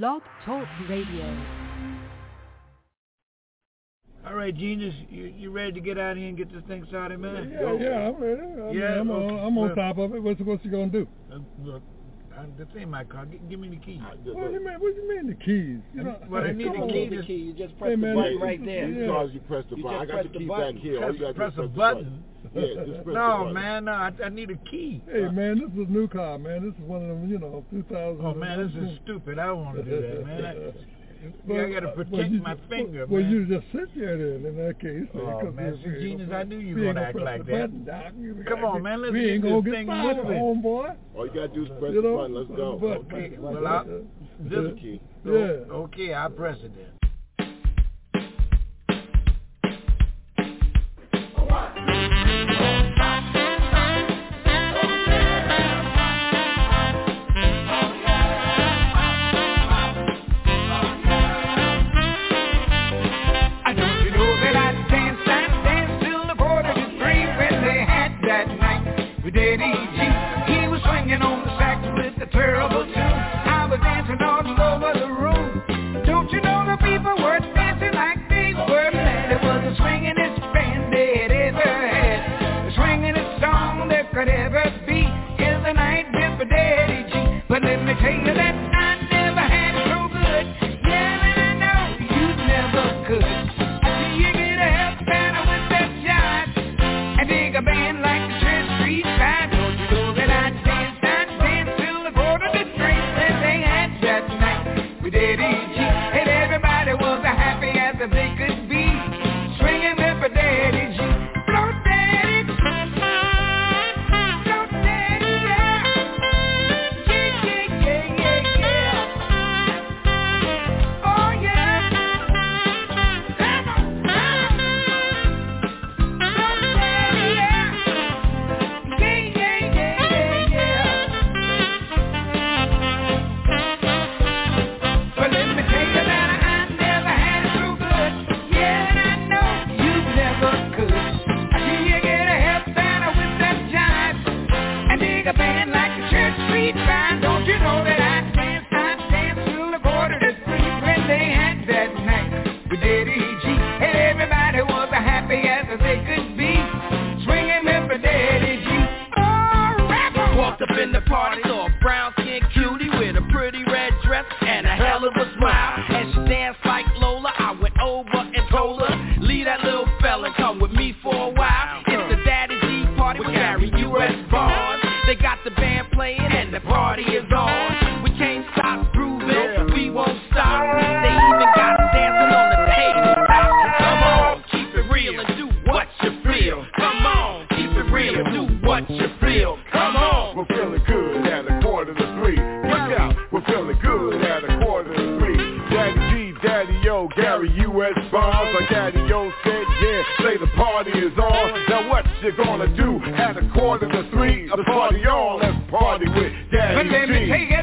Blog Talk Radio. All right, Genius, you, you ready to get out here and get this thing started, man? Yeah, yeah, I'm ready. I mean, Yeah, I'm, well, on, I'm on well- top of it. What's, what's he gonna do? Uh, look, uh, this ain't my car. G- give me the key. What do you mean? What do you mean the keys? You know, Well, I need come the on. key the key. You just Hey, press the button right there. yeah. Because you press the You button. I got the the key button. back here. All Press, you gotta do press a press the button. Yeah, just press no, button. man, no, I, I need a key. Hey man, this is a new car, man. This is one of them, you know, 2000. Oh man, this is stupid. I don't want to do that, man. I, Well, I gotta protect well, you my just- finger, well, man. you just sit there then, in that case. then, Oh, 'cause man, if see, you ain't Genius, I knew you we ain't gonna gonna act like that. button, Doc. Come on, man, let's We get ain't this gonna get thing started, moving. homeboy. All you gotta do is press You the button. Let's go. But- Okay, well, I, this, the key. Yeah. okay, I'll press it then. Leave that little fella, come with me for a while. It's the Daddy G party with Gary U.S. Bonds. They got the band playing and the party is on. We can't stop grooving, we won't stop. They even got us dancing on the table top. Come on, keep it real and do what you feel. Come on, keep it real, do what you feel. Come on. We're feeling good at a quarter to three. Look out, we're feeling good at a quarter to three. Daddy G, Daddy Yo, Gary U.S. Bonds. Like Daddy you gonna do at a quarter to three? The party on, let's party with Daddy But let me G. tell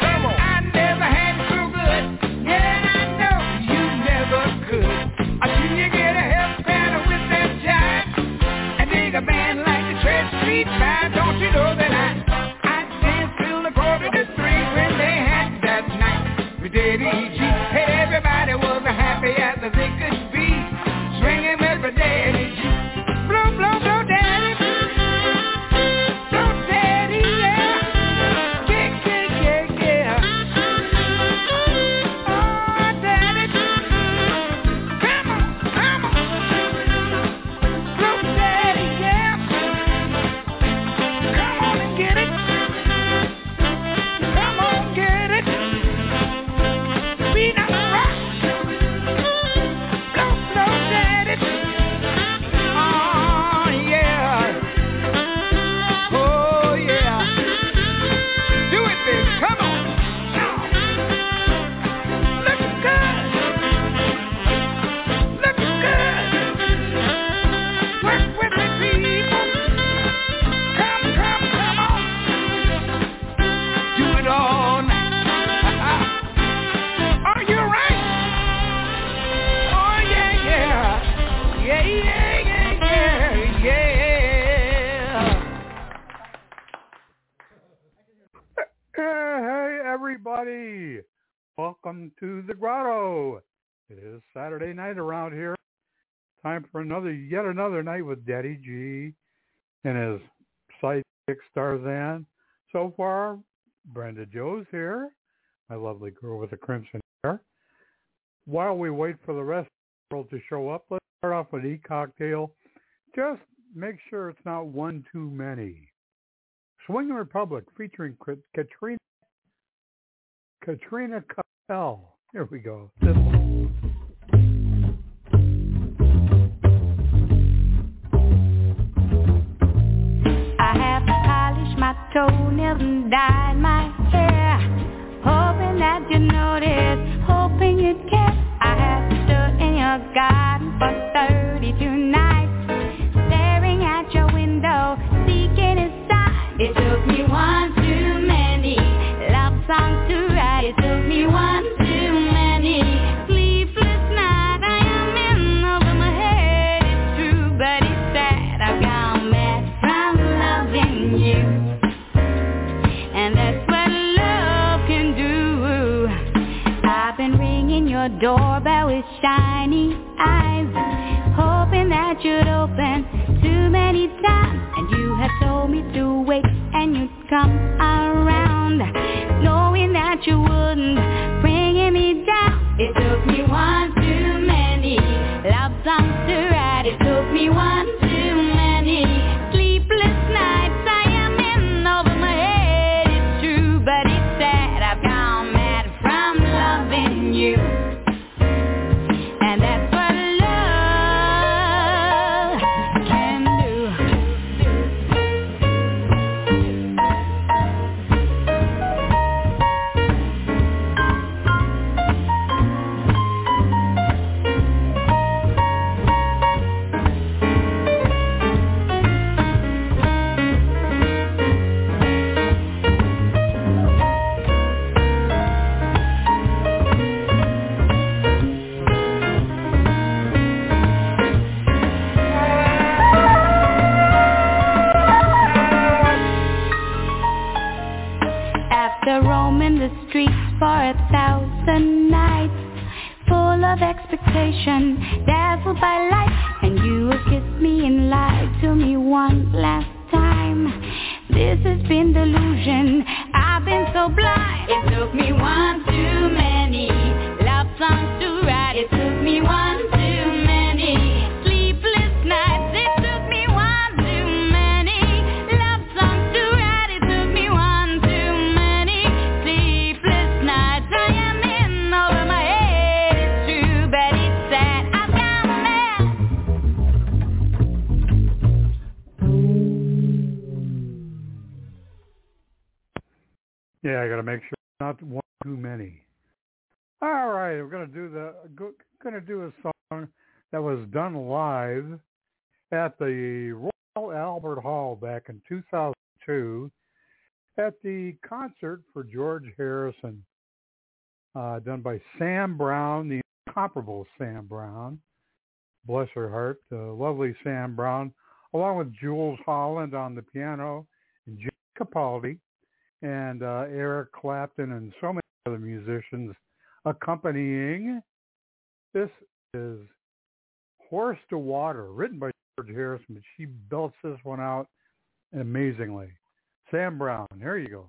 Time for another, yet another night with Daddy G and his sidekick Starzan. So far, Brenda Joe's here, my lovely girl with the crimson hair. While we wait for the rest of the world to show up, let's start off with E-Cocktail. Just make sure it's not one too many. Swinging Republic featuring Katrina Katrina Capel. Here we go. This one. Toenails and dyed my hair, hoping that you notice, hoping you care. I have stood in your garden for hoping open too many times, and you have told me to wait, and you'd come around, knowing that you wouldn't bring me down. It took me one too many love songs to write. It took me one done live at the Royal Albert Hall back in 2002 at the concert for George Harrison, uh, done by Sam Brown, the incomparable Sam Brown. Bless her heart, the lovely Sam Brown, along with Jools Holland on the piano and Jim Capaldi and uh, Eric Clapton and so many other musicians accompanying. This is Horse to Water, written by George Harrison, but she belts this one out amazingly. Sam Brown, there you go.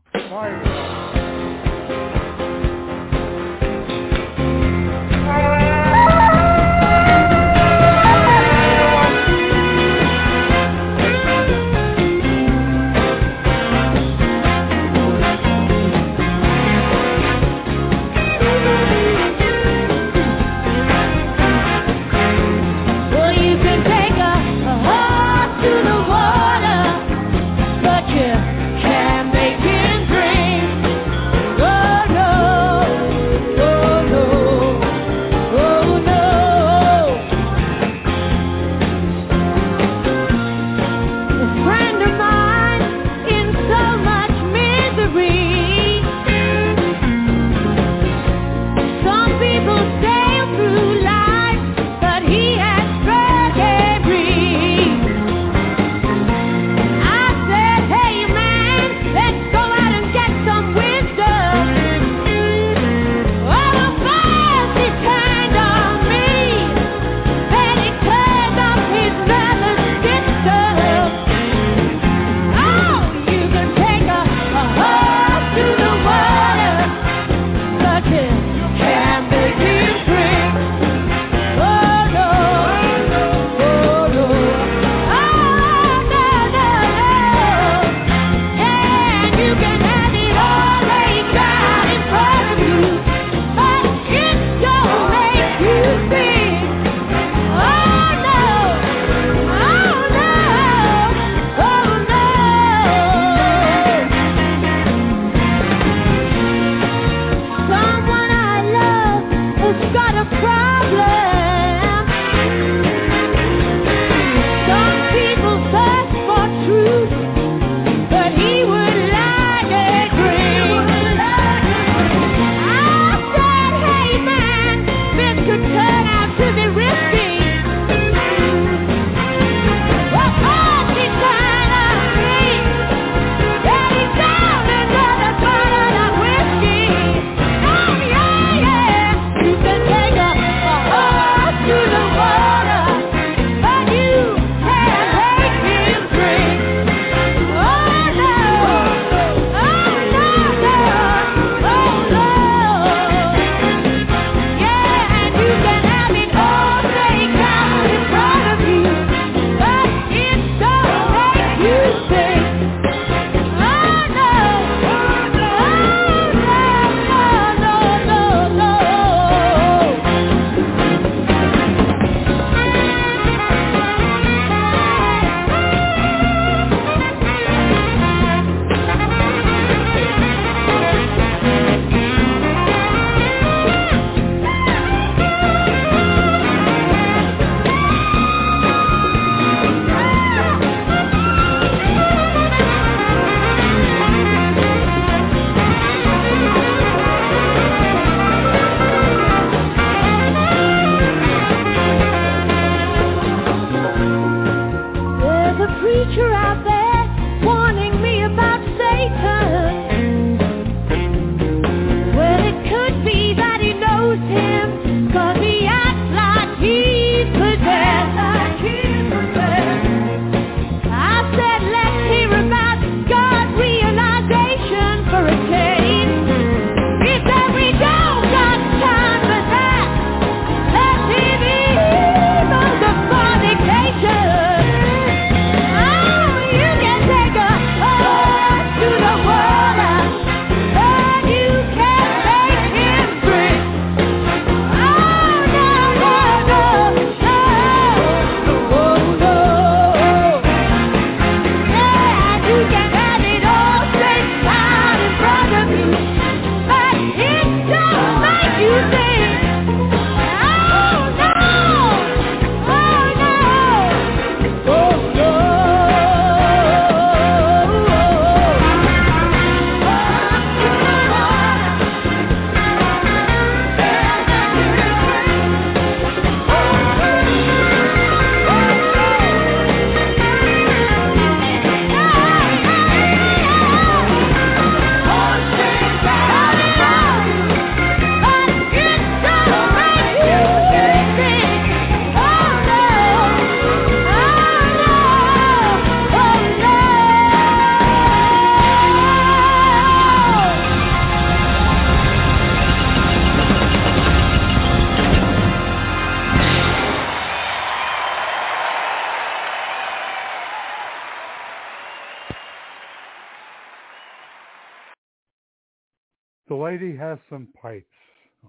Lady has some pipes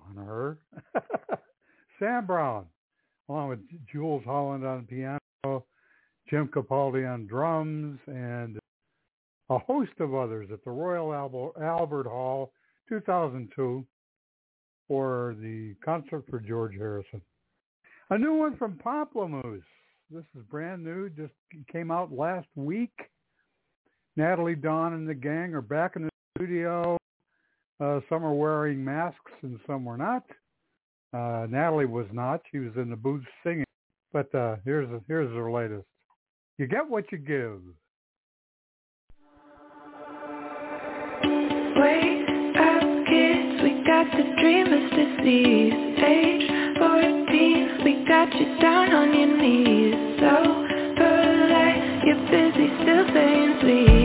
on her. Sam Brown, along with Jools Holland on piano, Jim Capaldi on drums, and a host of others at the Royal Albert Hall, 2002, for the concert for George Harrison. A new one from Pomplamoose. This is brand new, just came out last week. Nataly Dawn and the gang are back in the studio. Uh, some are wearing masks and some were not. Uh, Nataly was not. She was in the booth singing. But uh, here's here's her latest. You get what you give. Wake up, kids, we got the dreamers disease. Age 14, we got you down on your knees. So polite, you're busy still saying please.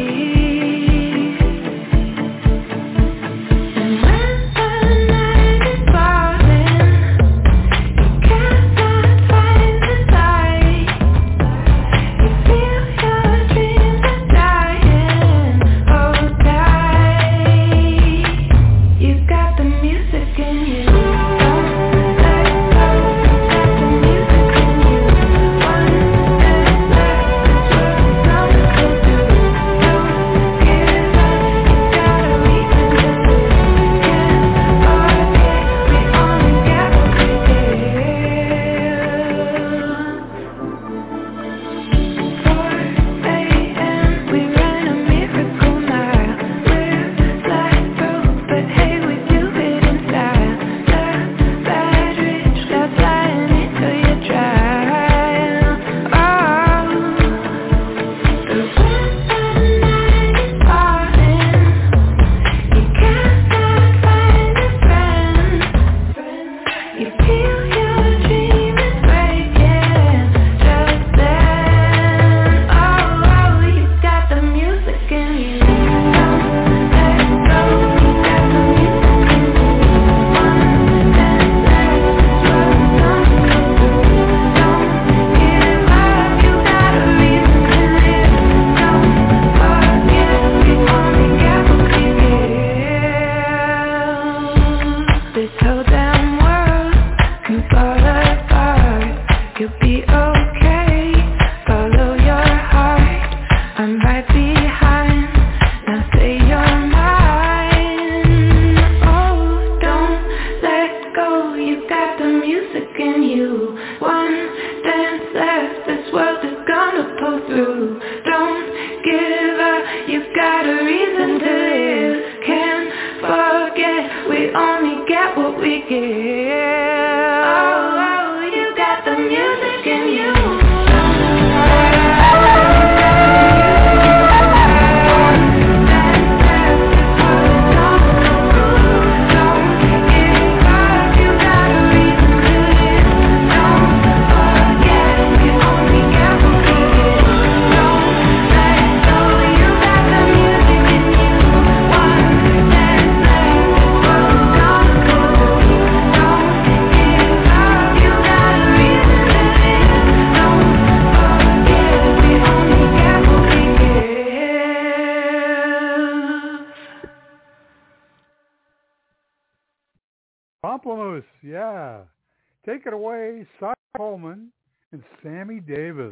Sammy Davis.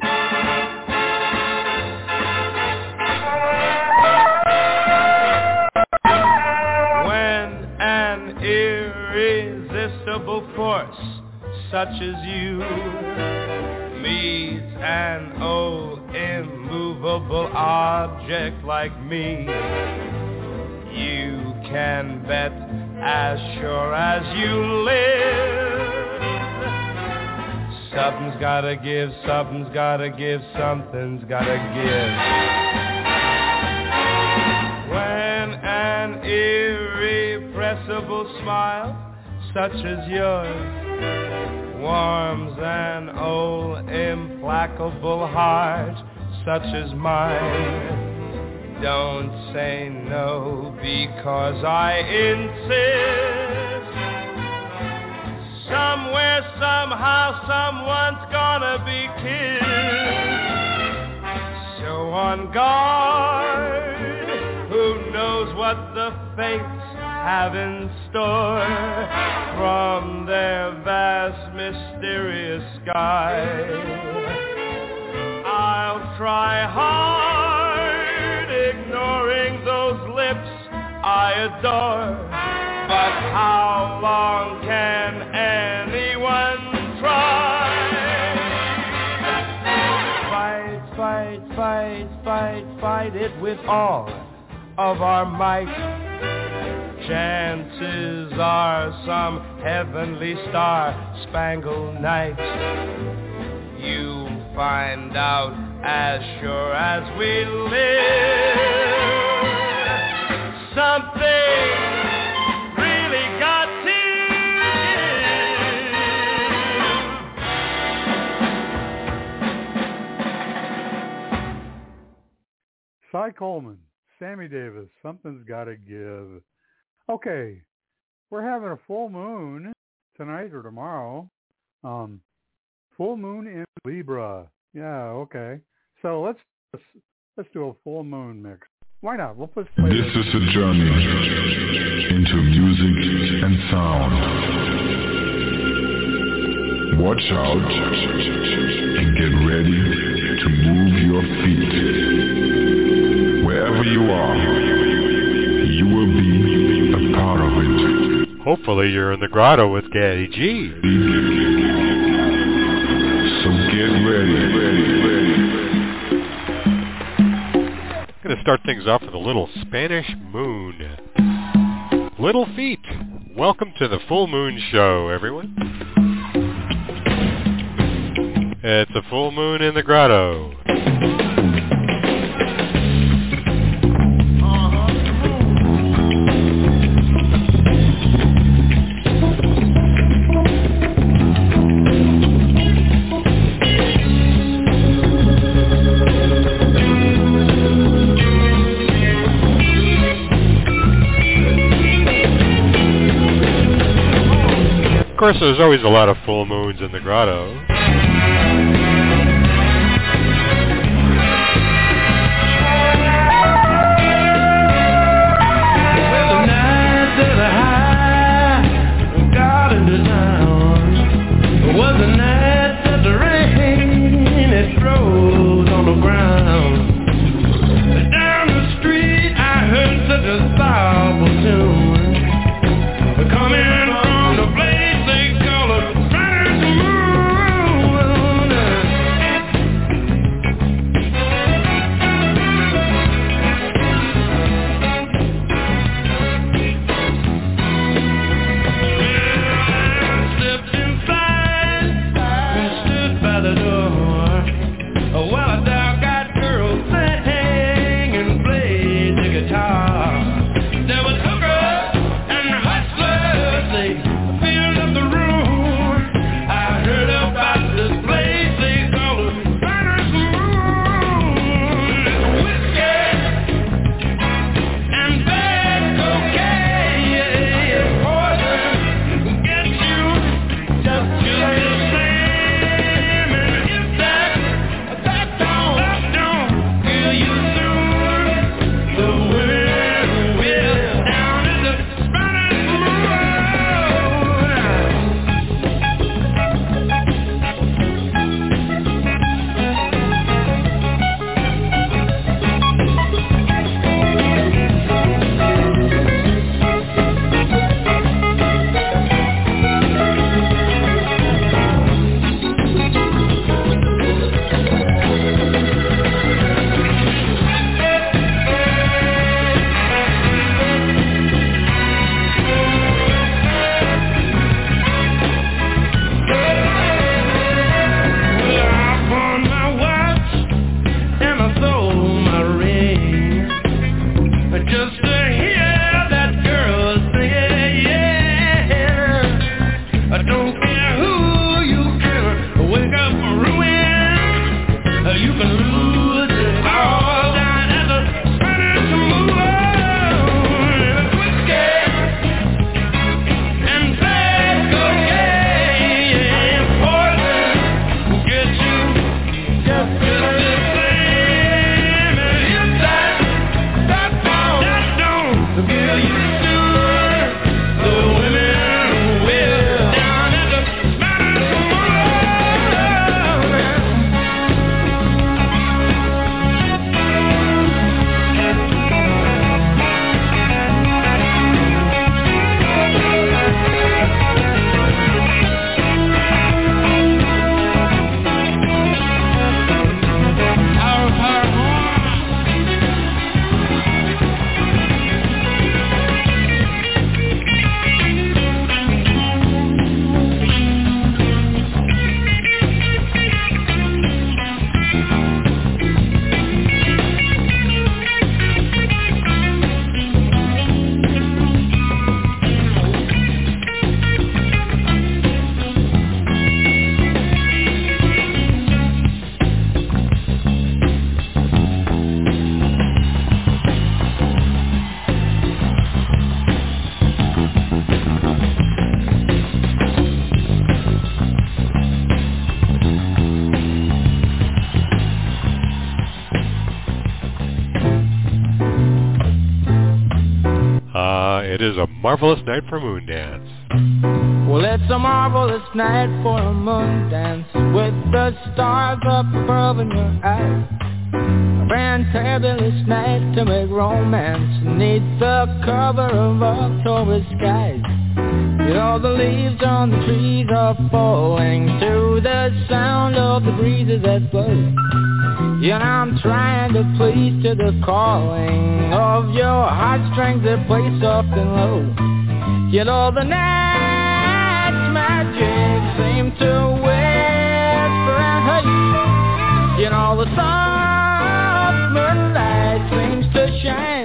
When an irresistible force such as you meets an old immovable object like me, you can bet as sure as you live gotta give, something's gotta give. When an irrepressible smile, such as yours, warms an old implacable heart, such as mine, don't say no because I insist. Somewhere, somehow, someone's gonna be killed. So on guard, who knows what the fates have in store from their vast mysterious sky. I'll try hard ignoring those lips I adore, how long can anyone try? Fight, fight, fight, fight, fight it with all of our might. Chances are some heavenly star-spangled night you find out as sure as we live. Cy Coleman, Sammy Davis, something's got to give. Okay, we're having a full moon tonight or tomorrow. Um, full moon in Libra. Yeah, okay. So let's let's do a full moon mix. Why not? We'll put. This is a journey into music and sound. Watch out and get ready to move your feet. Wherever you are, you will be a part of it. Hopefully you're in the grotto with Daddy G. So get ready. ready, ready. I'm going to start things off with a little Spanish moon. Little Feat. Welcome to the full moon show, everyone. It's a full moon in the grotto. Course, there's always a lot of full moons in the grotto. It is a marvelous night for moon dance. Well, it's a marvelous night for a moon dance with the stars up above in your eyes. A fantabulous night to make romance neath the cover of October skies. You know the leaves on the trees are falling to the sound of the breezes that blow. Yeah, I'm trying to please to the calling of your heartstrings that play soft and low. You know the night's magic seems to whisper and hush. You know the soft moonlight seems to shine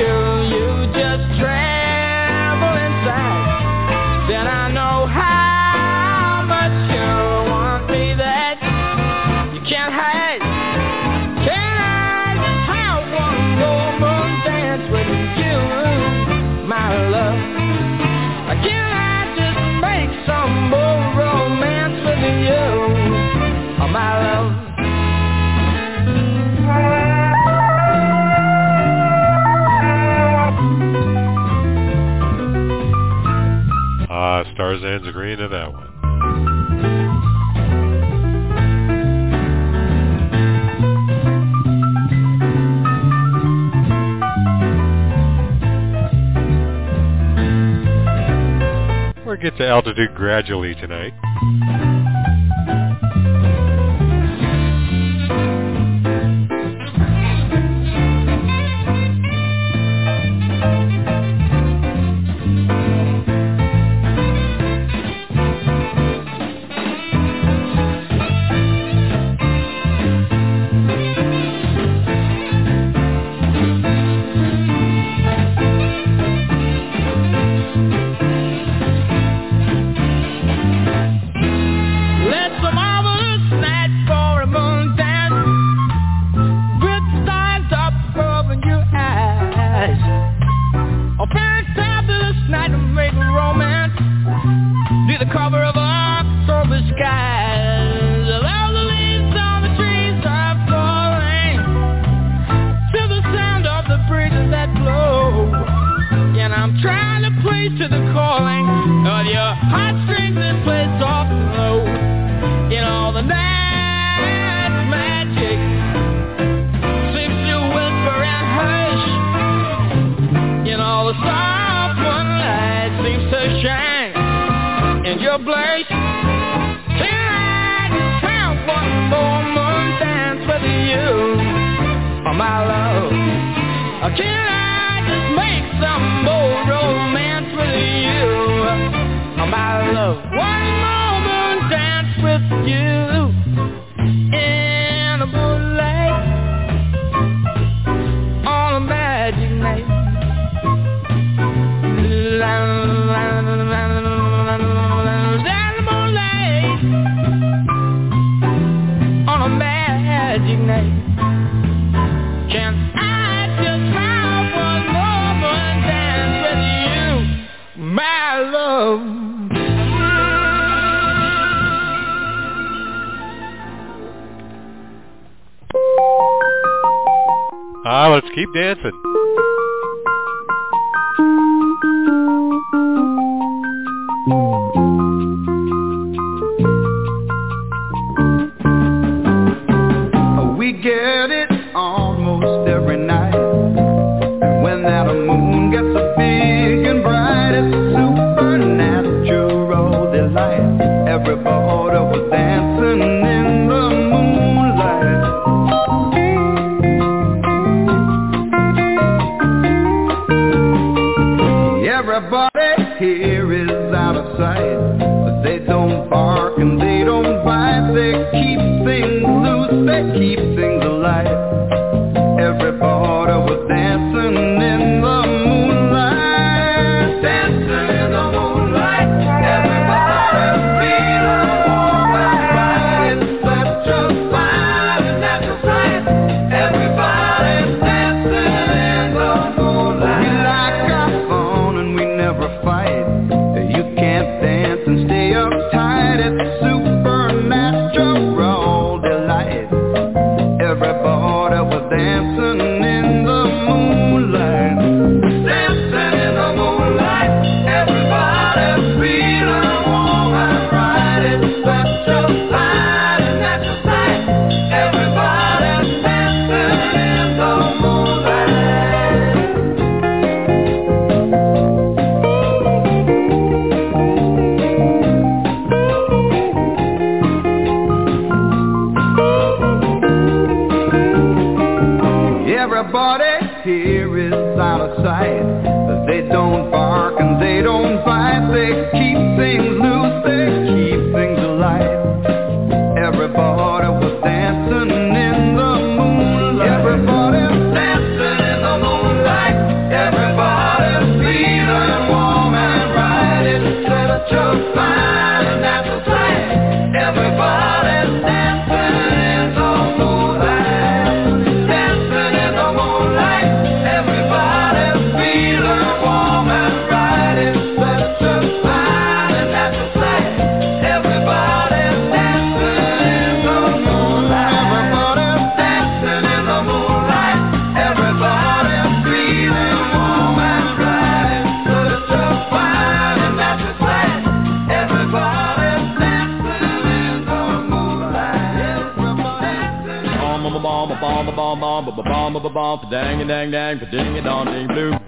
you You just travel Starzan's agreeing to that one. We'll get to altitude gradually tonight. Dancing.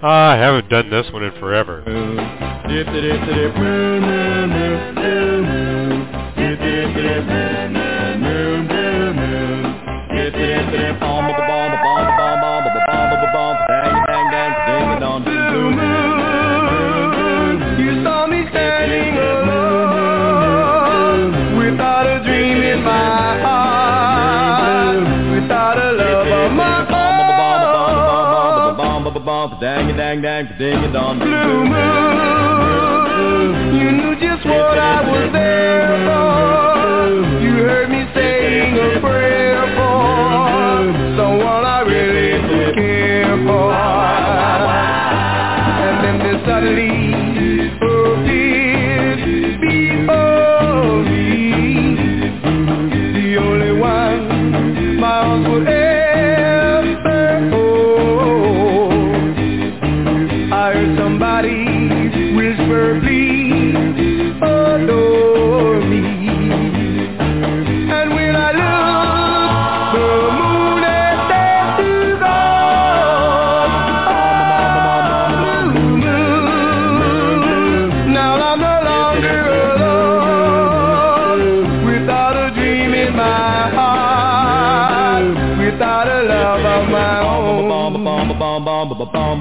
I haven't done this one in forever. Ding a dong. Blue moon.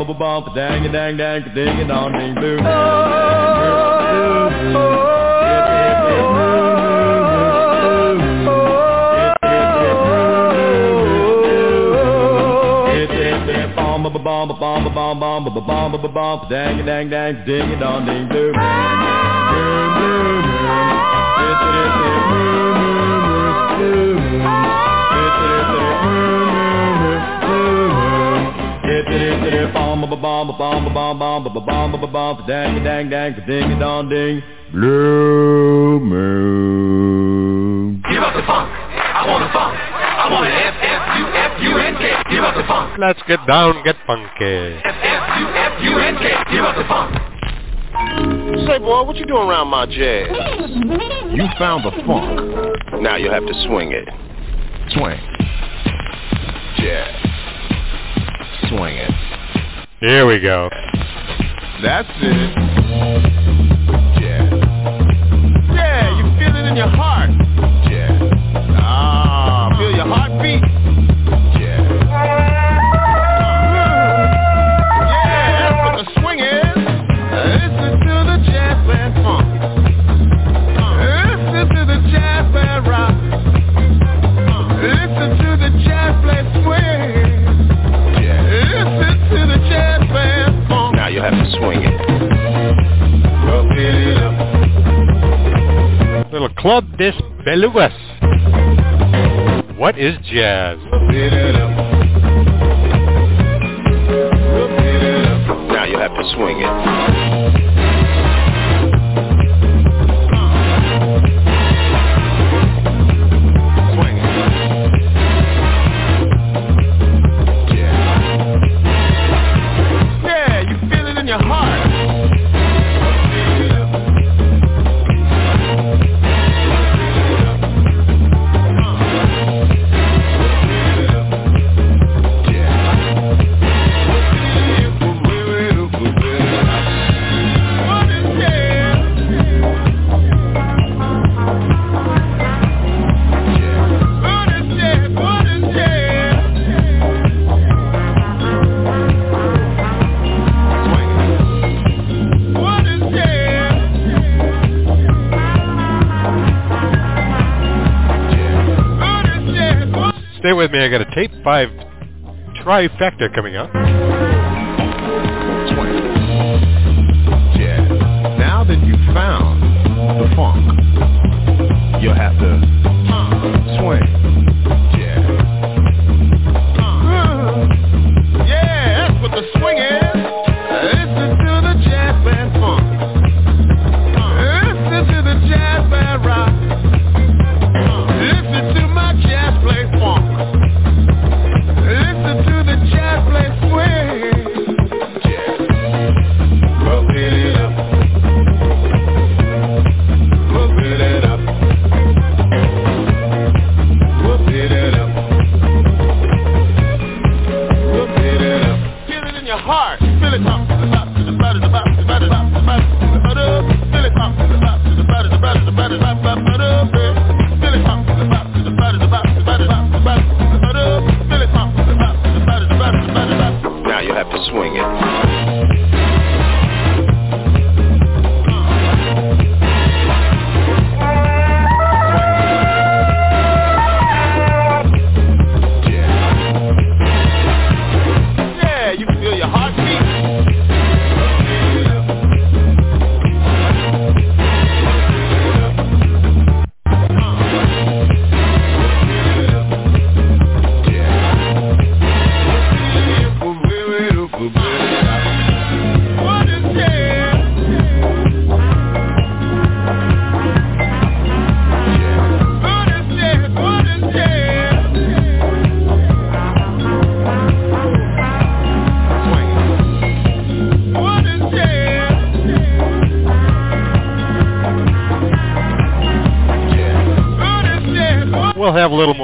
ba ba ba ba dang a dang dang a ding a dong ding boo. Bomb bomb bomb bomb bomb bomb bomb bomb bomb bomb dang dang dang ding a dong ding boom boom boom boom ba bom ba bom ba bom bom ba bom ba bom ba dang dang dang ding dong ding blue moon. Give up the funk. I want the funk. I want an F F U F U N K. Give up the funk. Let's get down, get funky. F F U F U N K. Give up the funk. Say, boy, what you doing around my jazz? You found the funk. Now you'll have to swing it. Swing. Jazz. Swing it. Here we go. That's it. Yeah. Yeah, you feel it in your heart. Club des Belugas. What is jazz? Me. I got a tape five trifecta coming up. Yeah. Now that you've found the funk, you'll have to swing.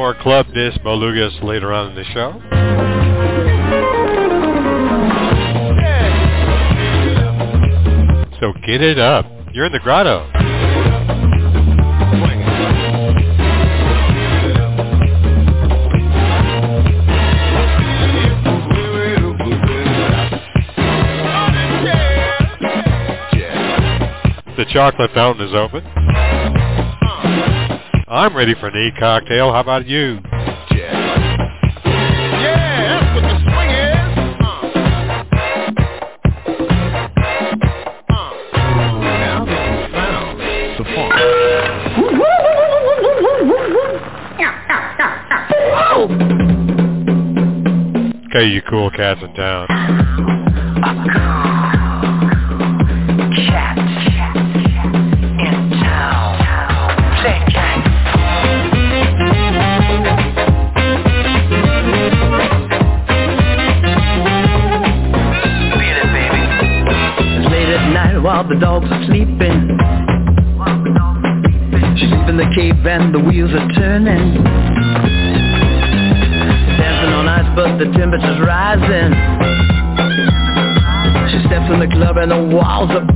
More Club Disc Belugas later on in the show. So get it up. You're in the grotto. The chocolate fountain is open. I'm ready for an e-cocktail. How about you? The funk. Okay, you cool cats in town. The wheels are turning. Dancing on ice, but the temperature's rising. She steps in the club and the walls are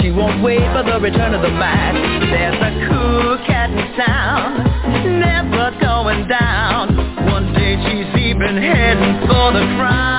she won't wait for the return of the Mac. There's a cool cat in town, never going down. One day she's even heading for the crown.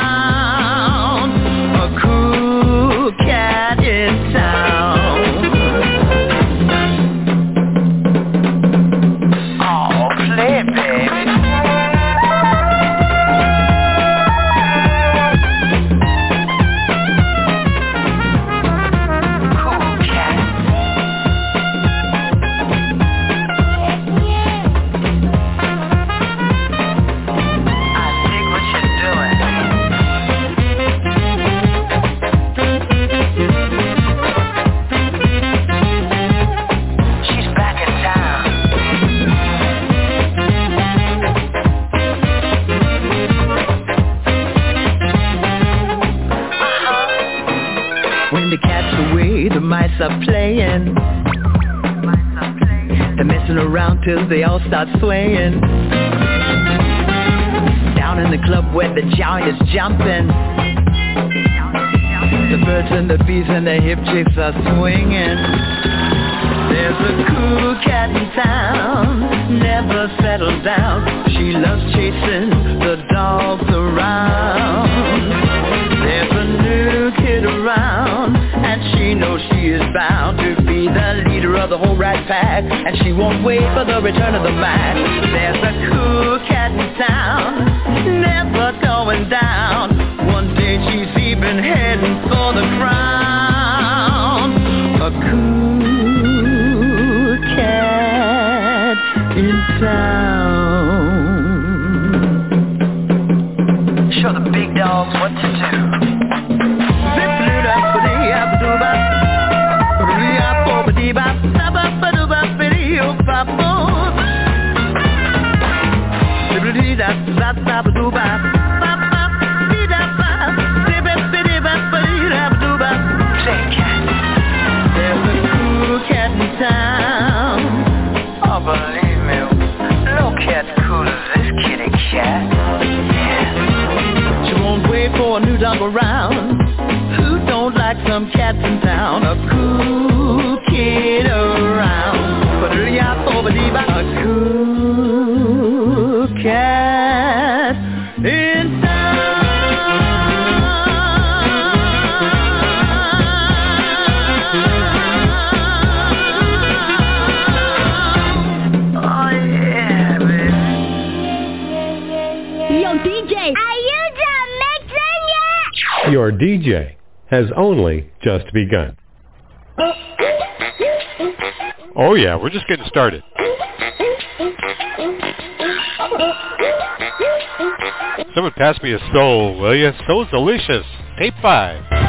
Start swaying. Down in the club where the giant is jumping. The birds and the bees and the hip chicks are swinging. There's a cool cat in town, never settles down. She loves chasing of the whole rat pack, and she won't wait for the return of the Mac. There's a cool cat in town, never going down. One day she's even heading for the crown. Has only just begun. Oh yeah, we're just getting started. Someone pass me a soul, will you? Soul's delicious. Tape five.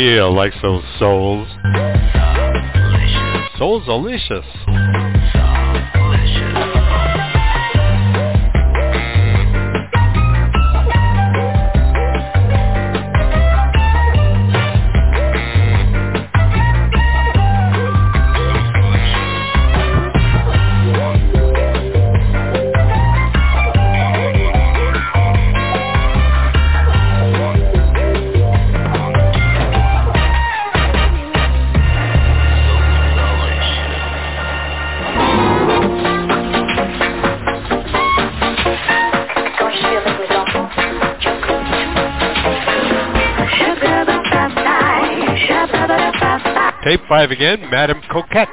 Yeah, like those souls. Souls delicious. 5 again, Madame Coquette.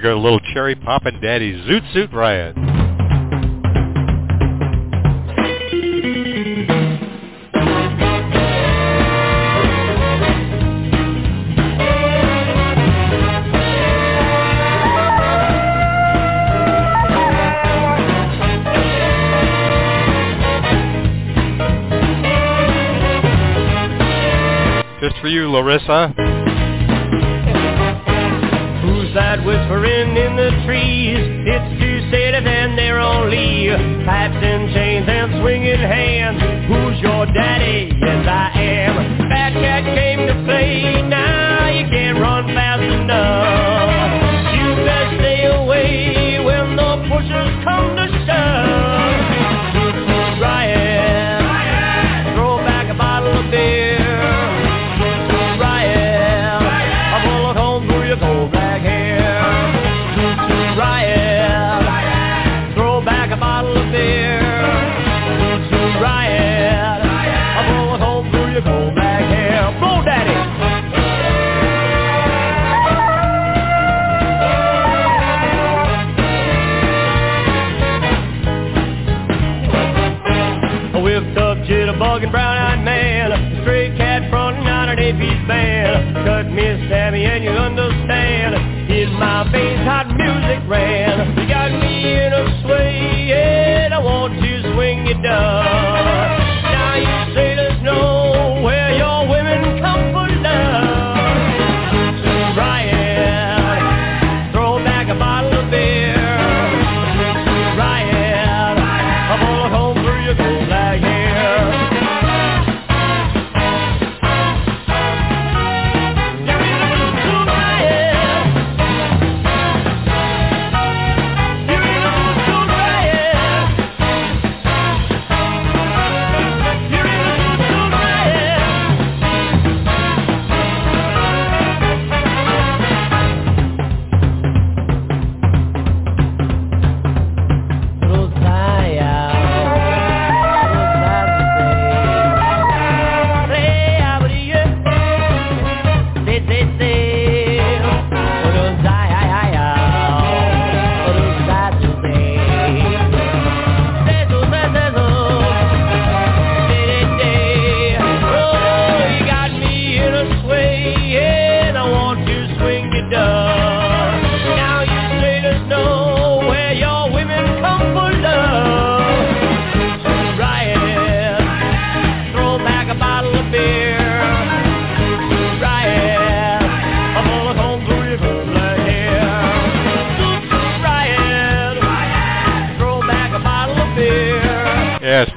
We go, a little cherry poppin' daddy Zoot Suit Riot. Just for you, Larissa. That whispering in the trees? It's two cities and they're only pipes and chains and swinging hands. Who's your daddy? Yes, I am. Fat cat came to play. Now you can't run fast enough.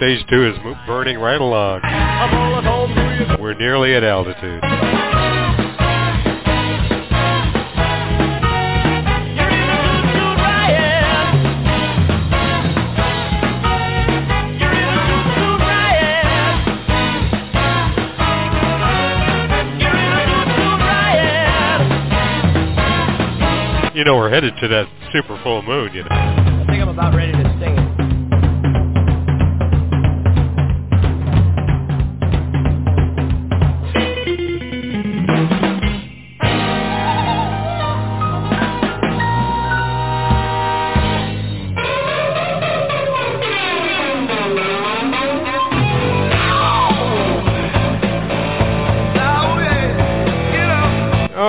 Stage 2 is burning right along. We're nearly at altitude. You know, we're headed to that super full moon, you know. I think I'm about ready to sing it.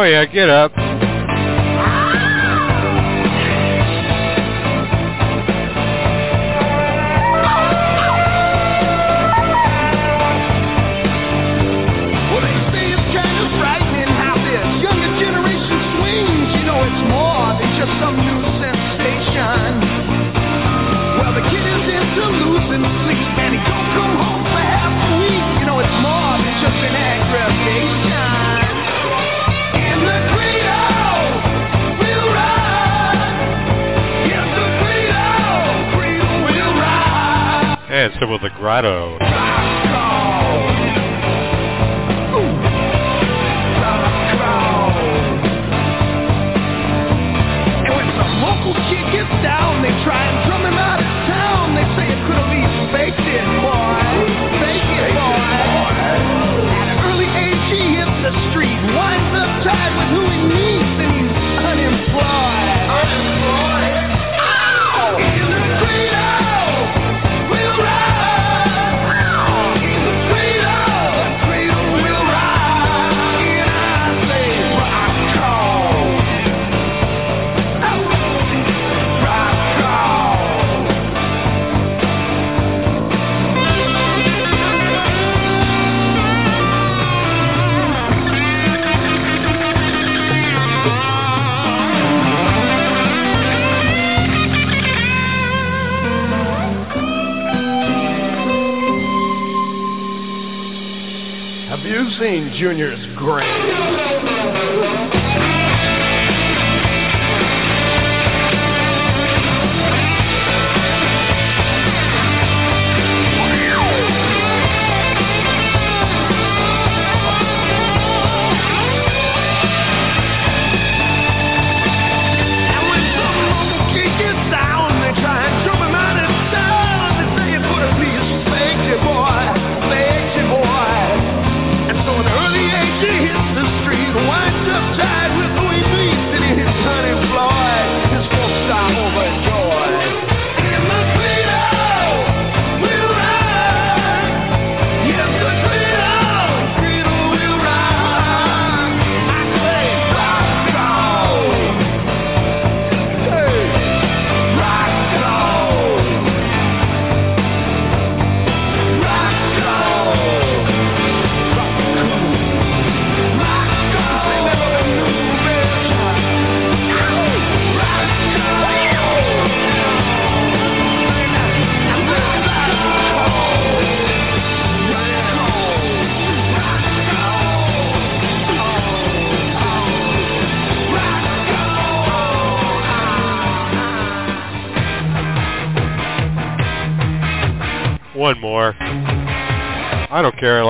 Oh, Victoria, get up. With a Grotto. Wayne Jr.'s grave.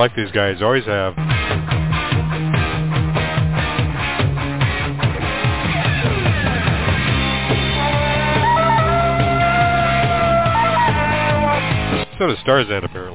like these guys, always have. So the does Starzad apparently.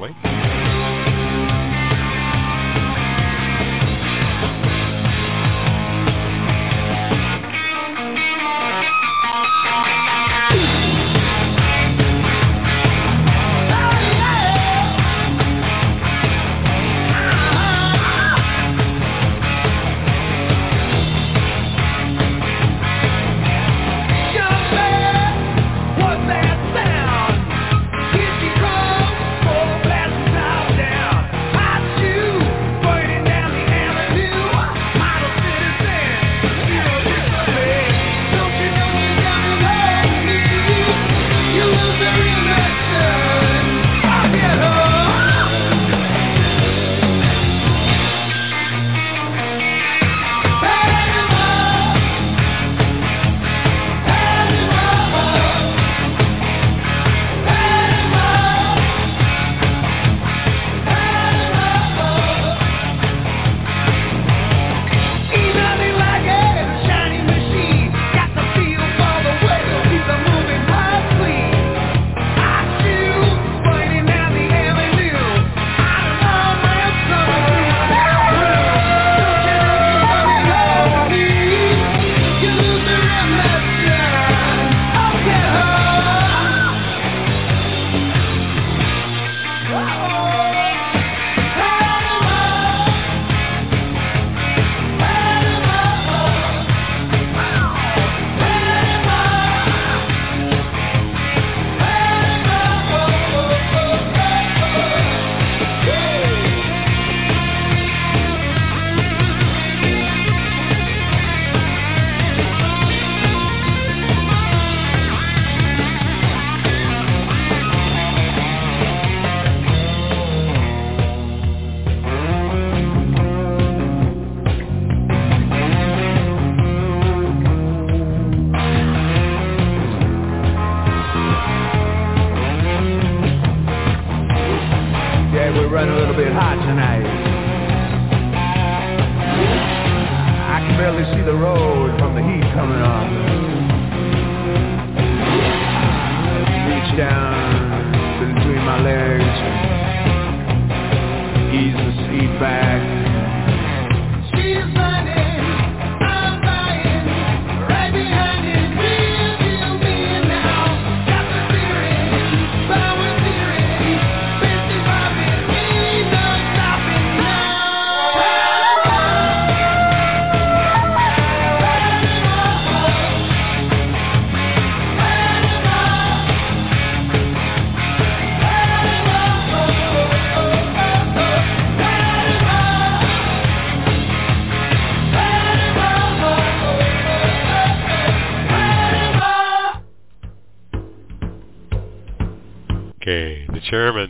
Chairman.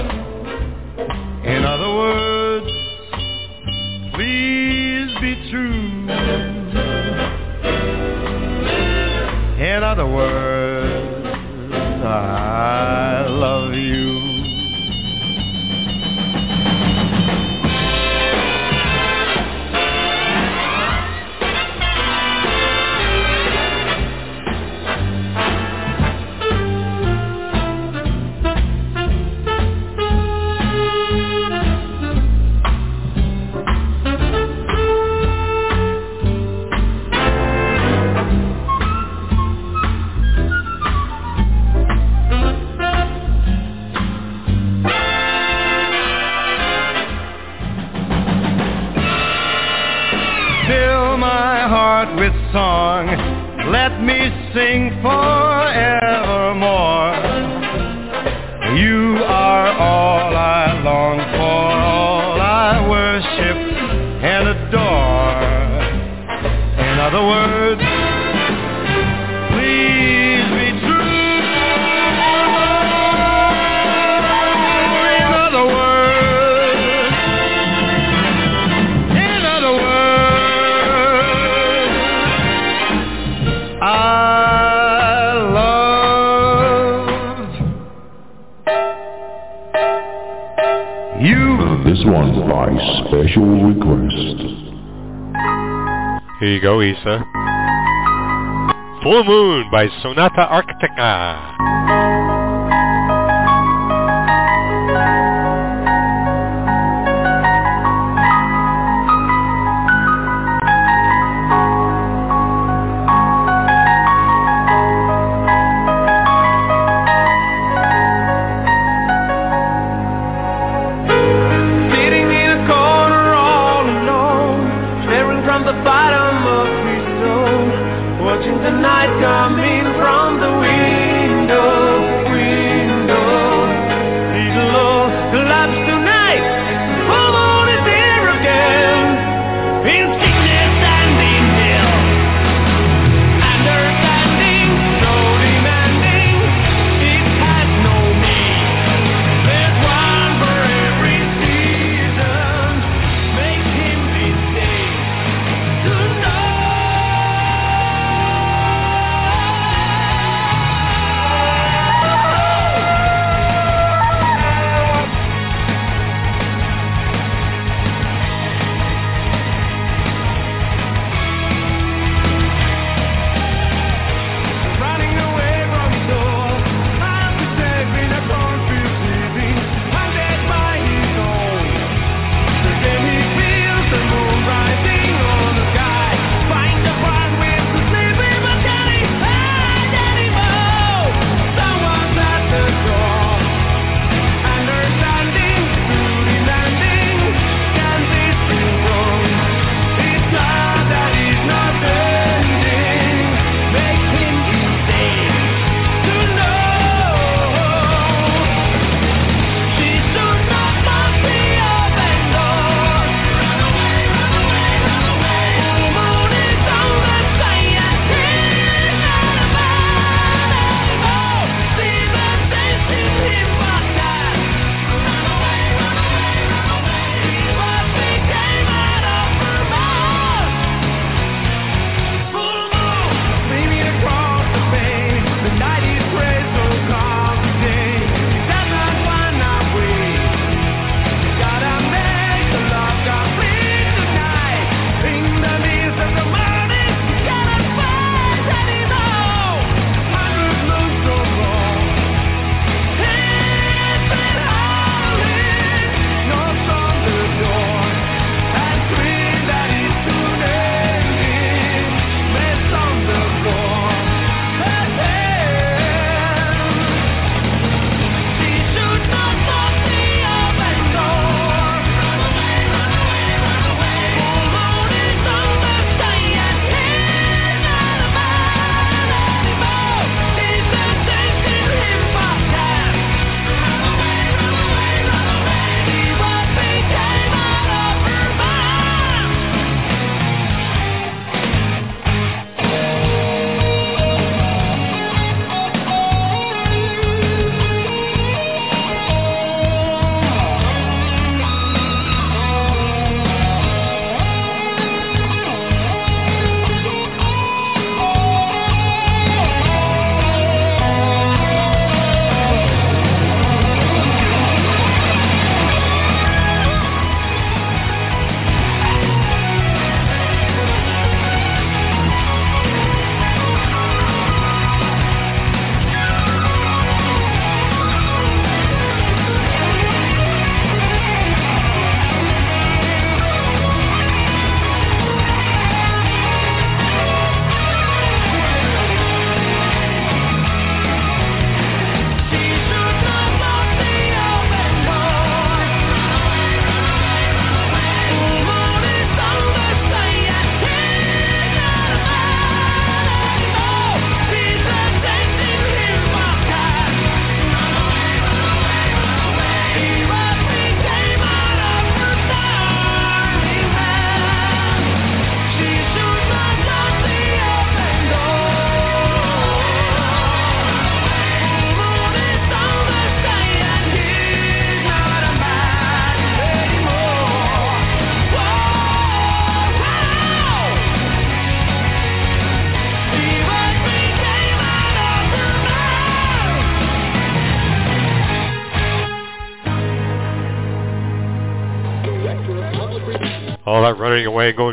world. Here you go, Issa. Full Moon by Sonata Arctica.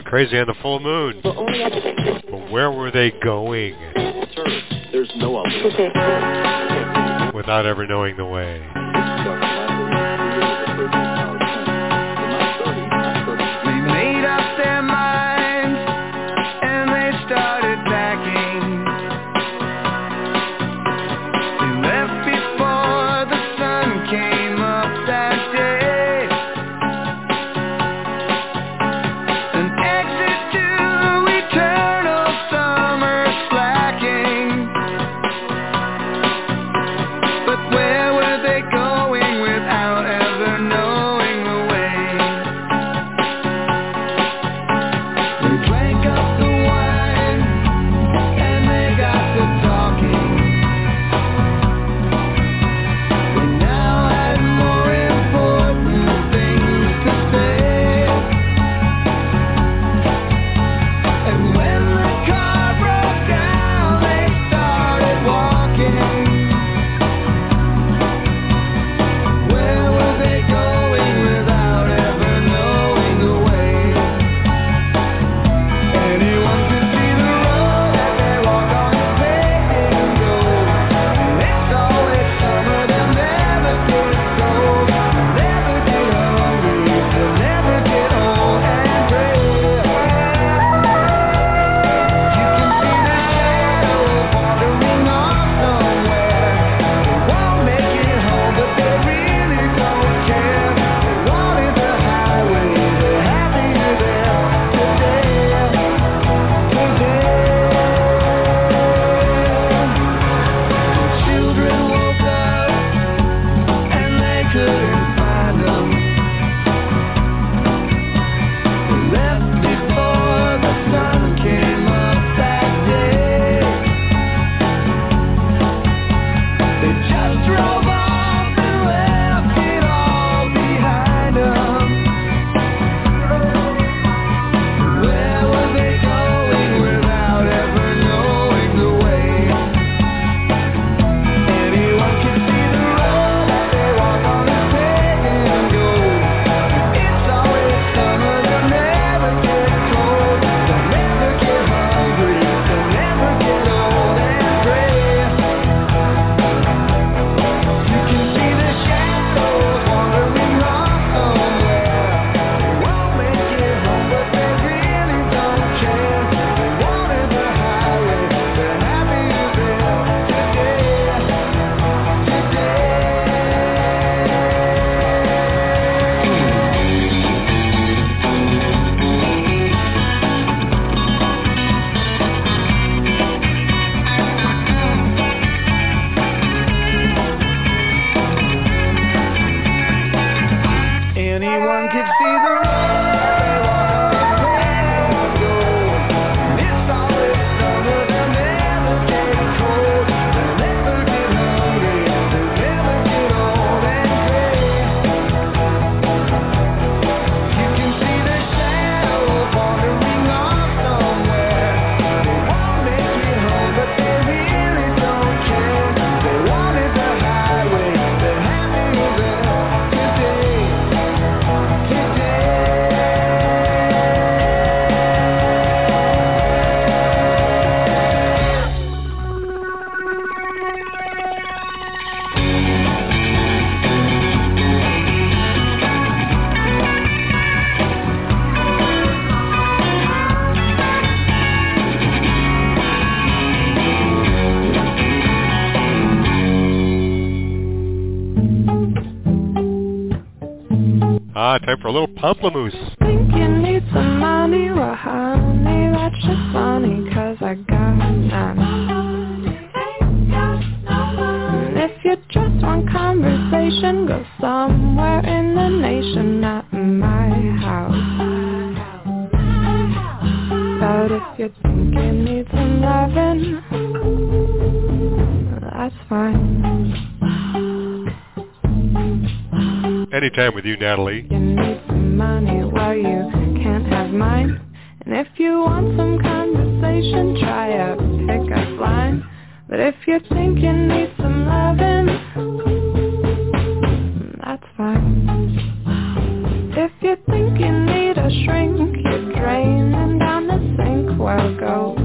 crazy on the full moon. But where were they going? There's no other. Without ever knowing the way. for a little pamplemousse. Think you need some money, well honey, that's just funny, cause I got none. And if you just want conversation, go somewhere in the nation, not in my house. But if you think you need some loving, that's fine. Anytime with you, Natalie. You need some money, well you can't have mine. And if you want some conversation, try a pickup line. But if you think you need some loving, that's fine. If you think you need a shrink, you're draining down the sink, well go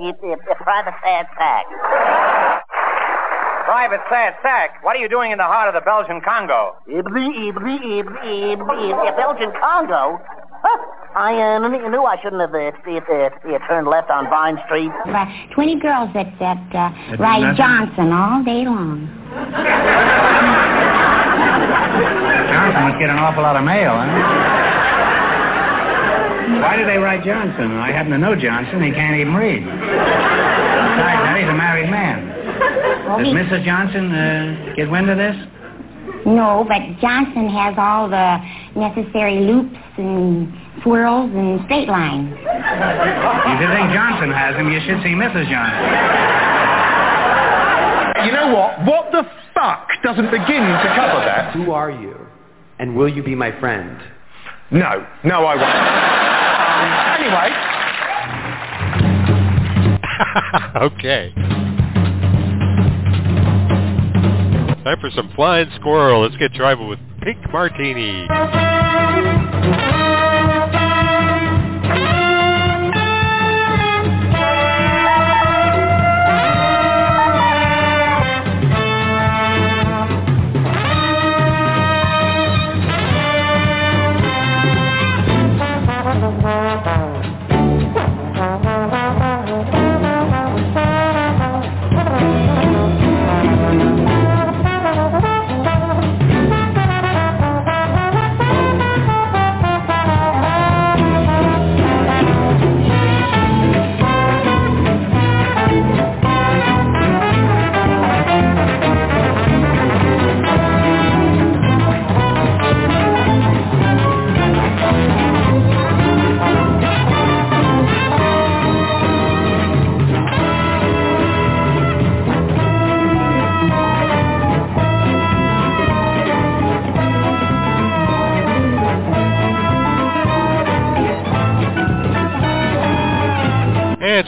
uh, private sad sack. Private Sad Sack. What are you doing in the heart of the Belgian Congo? Belgian Congo? Huh. I uh, knew knew I shouldn't have uh, uh, uh, turned left on Vine Street. About 20 girls at, that uh, That ride nothing? Johnson all day long. Johnson must get an awful lot of mail, huh? Why do they write Johnson? I happen to know Johnson. He can't even read. Besides that, he's a married man. Does Mrs. Johnson uh, get wind of this? No, but Johnson has all the necessary loops and swirls and straight lines. If you think Johnson has them, you should see Mrs. Johnson. You know what? What the fuck doesn't begin to cover that? Who are you? And will you be my friend? No. No, I won't. Anyway. okay. Time for some flying squirrel. Let's get tribal with Pink Martini.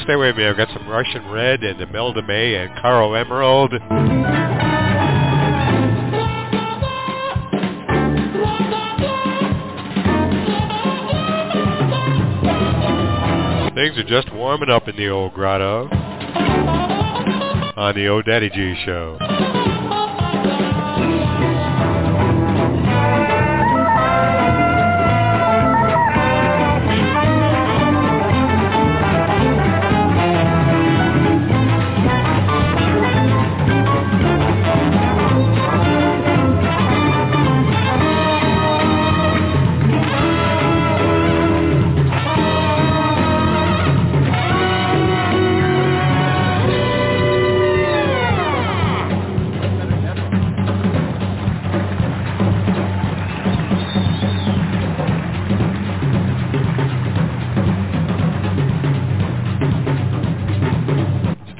Stay with me. I've got some Russian Red and Imelda May and Caro Emerald. Things are just warming up in the old grotto on the old Daddy G show.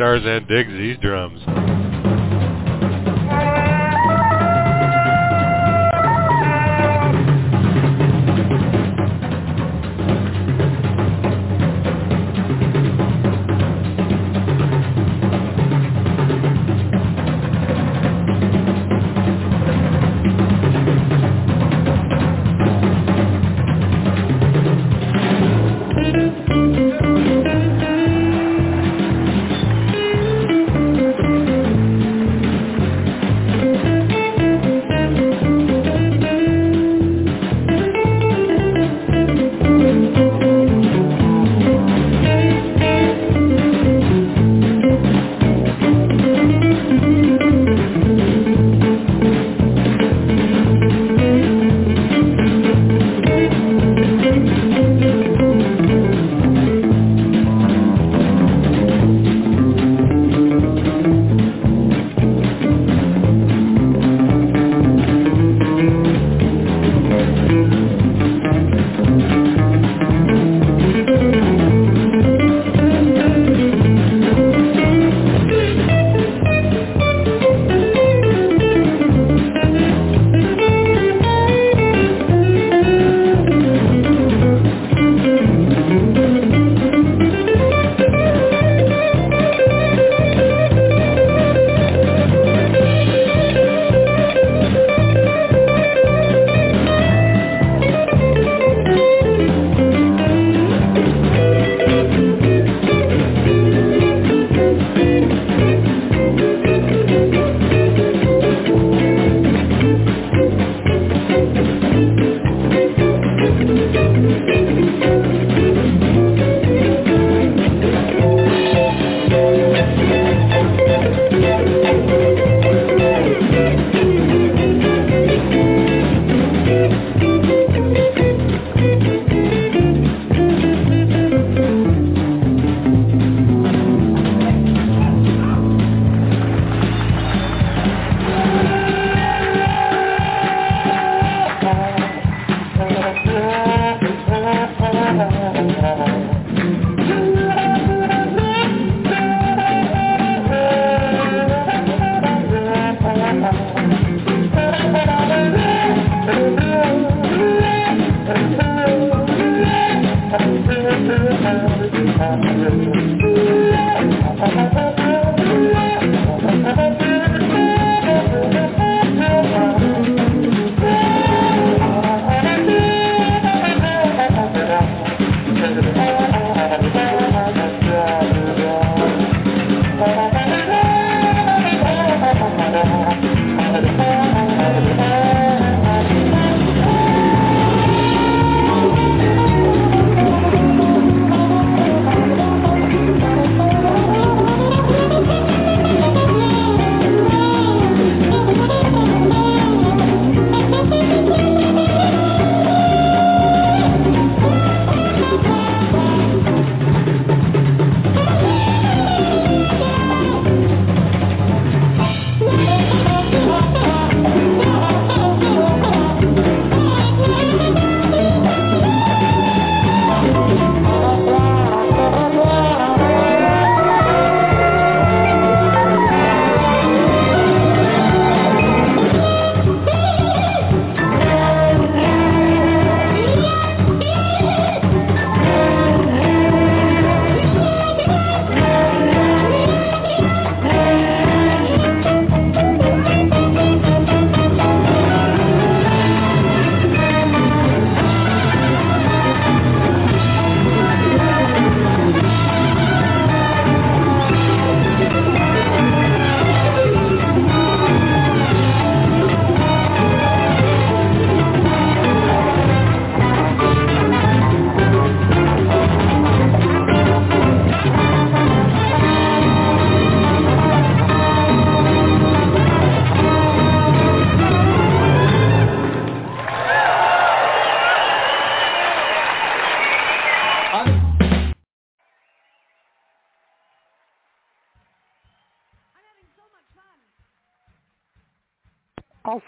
Tarzan digs these drums.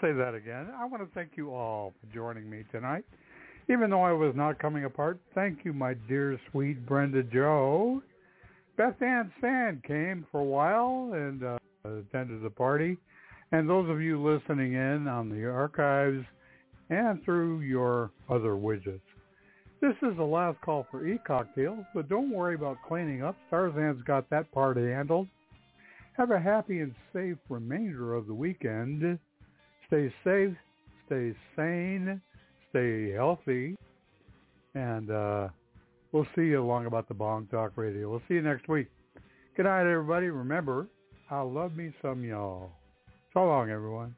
Say that again. I want to thank you all for joining me tonight. Even though I was not coming apart, thank you, my dear, sweet Brenda Joe. Beth Ann Sand came for a while and uh, attended the party. And those of you listening in on the archives and through your other widgets. This is the last call for e-cocktails, but don't worry about cleaning up. Starzan's got that part handled. Have a happy and safe remainder of the weekend. Stay safe, stay sane, stay healthy, and uh, we'll see you along about the Blog Talk Radio. We'll see you next week. Good night, everybody. Remember, I love me some y'all. So long, everyone.